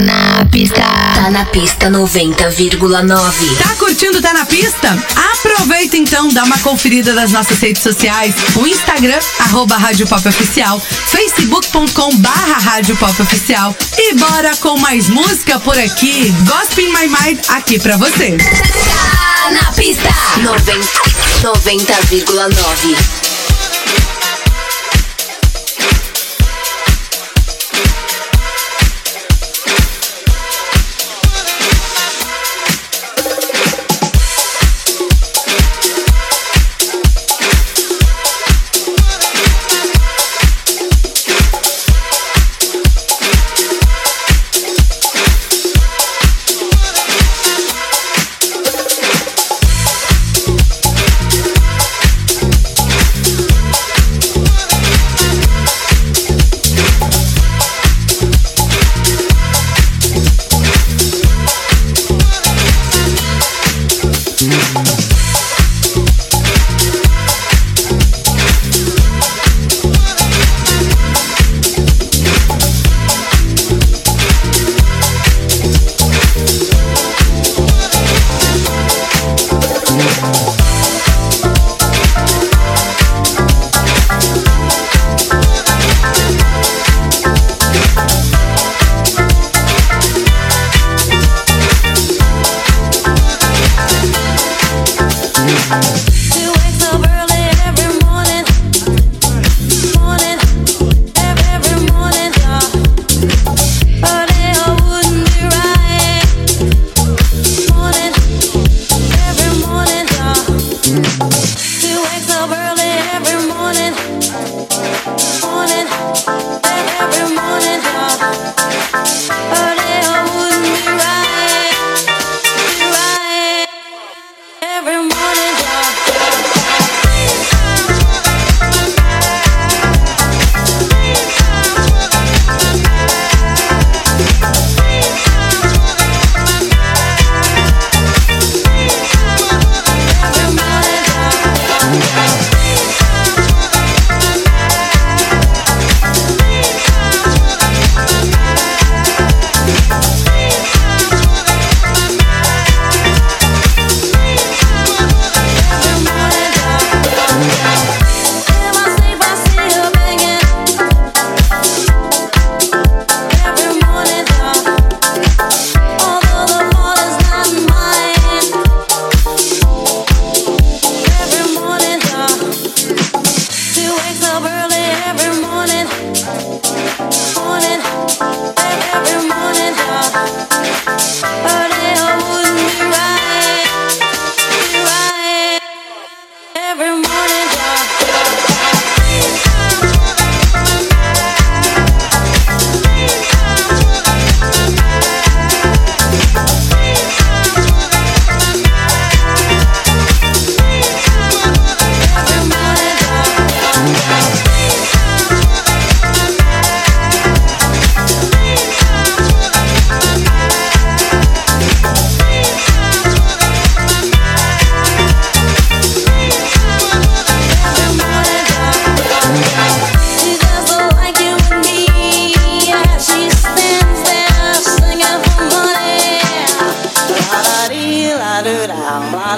na pista. Tá na pista 90,9. Tá curtindo Tá na pista? Aproveita então, dá uma conferida nas nossas redes sociais. O Instagram, arroba Rádio Pop Oficial, facebook.com barra Rádio Pop Oficial. E bora com mais música por aqui. Gospel in My Mind aqui pra você. Tá na pista 90,9.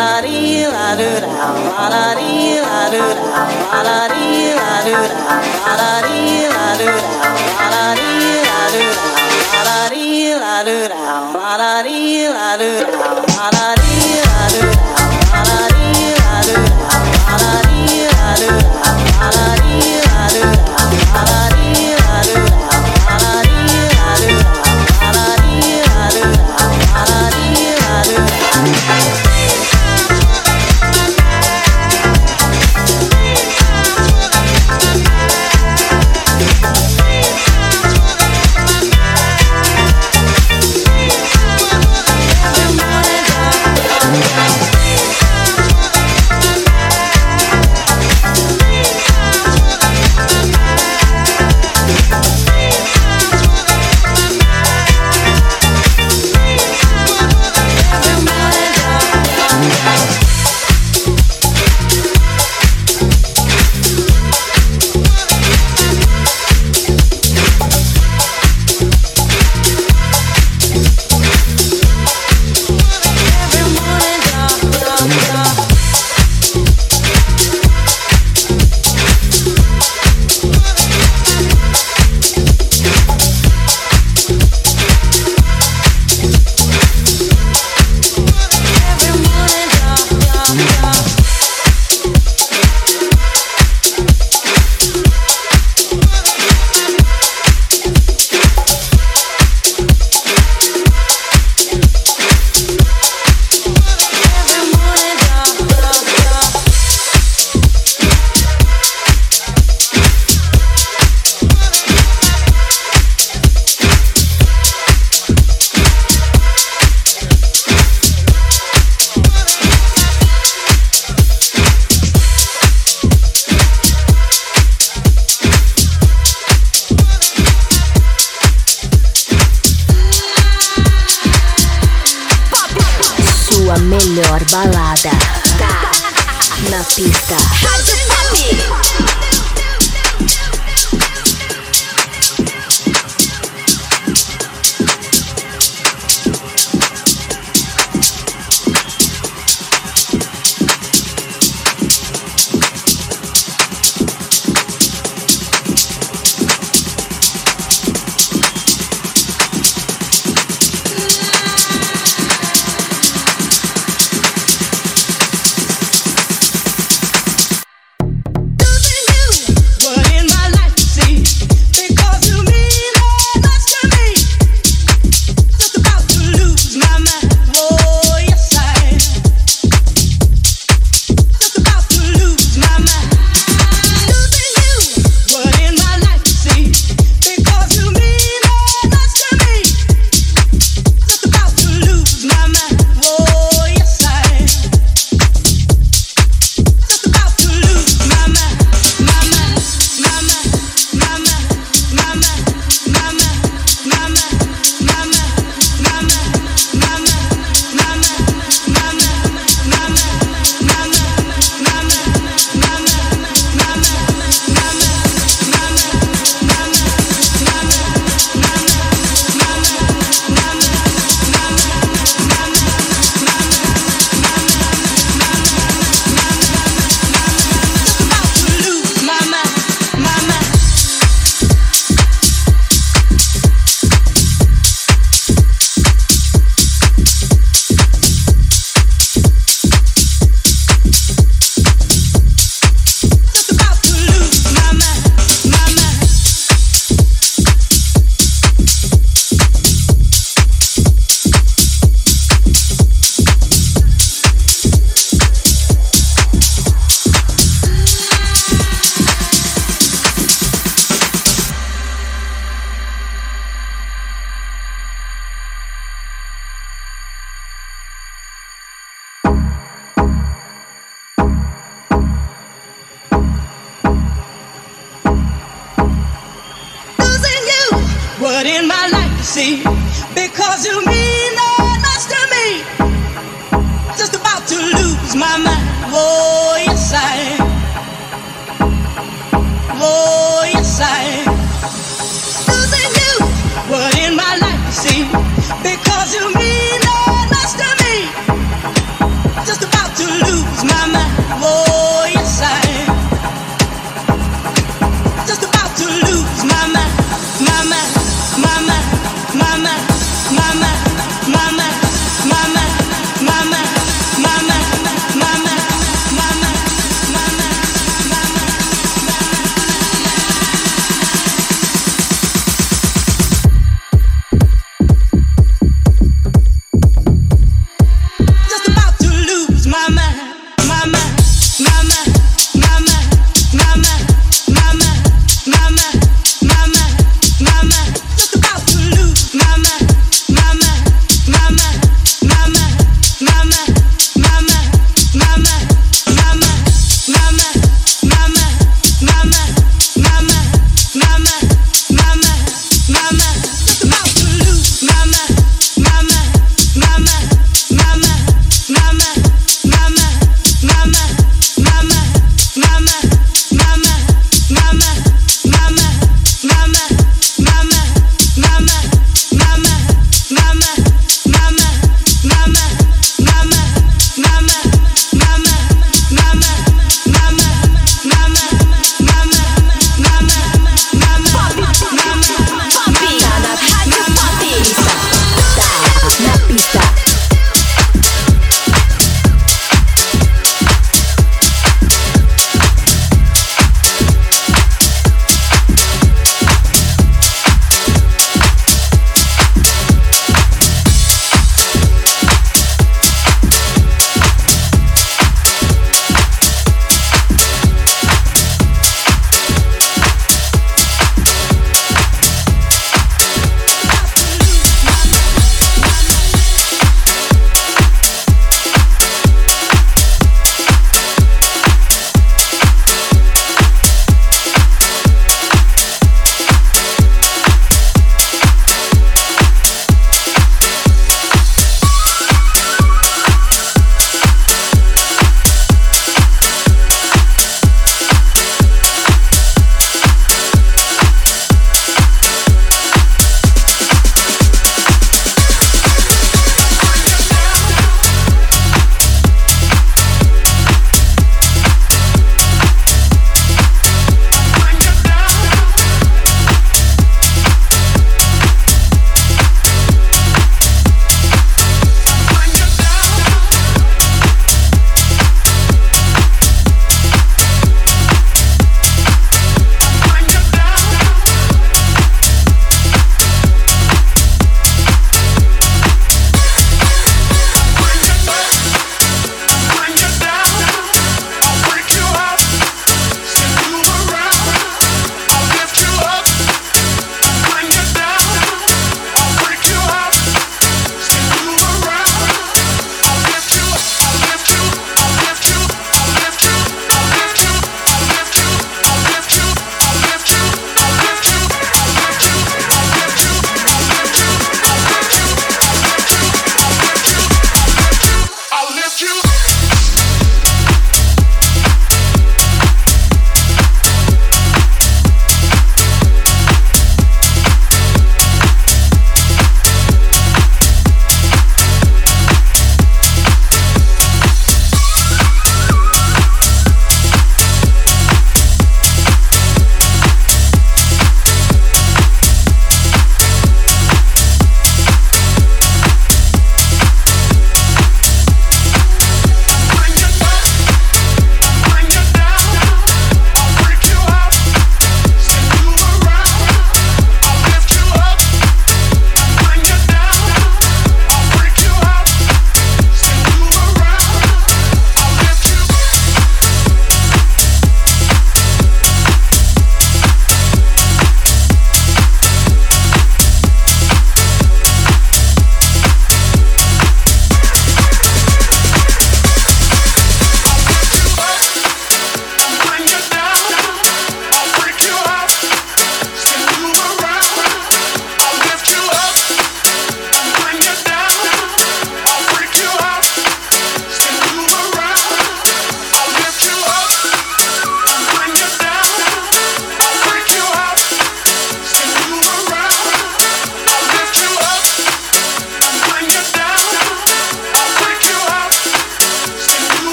da dee la do da, la da dee la do da, la da dee la do da, la da dee la do da, la da dee la do da, la da dee la do da, la da dee la do da, la da dee. pista, na pista. good in my life, you see, because you mean so much to me. Just about to lose my mind. Oh, yes, I am. Oh, yes, I am.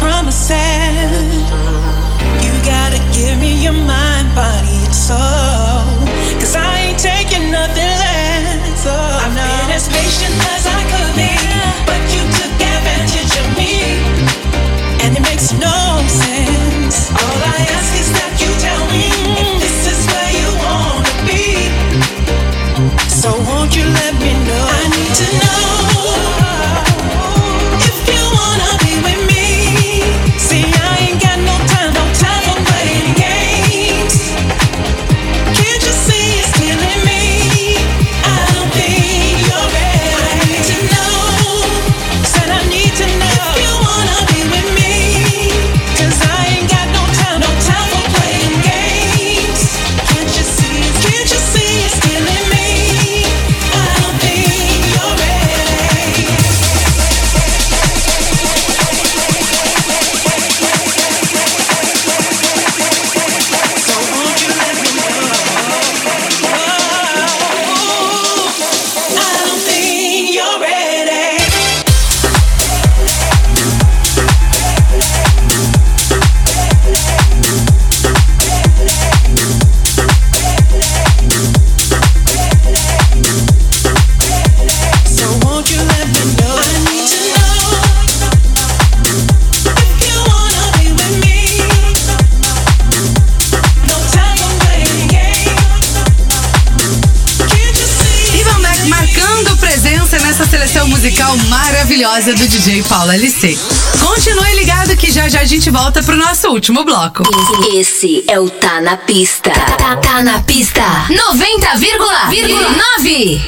promises. You gotta give me your mind, body, and soul. maravilhosa do DJ Paulo LC. Continue ligado que já já a gente volta pro nosso último bloco. Esse é o Tá na Pista. Tá, tá, tá na Pista 90,9.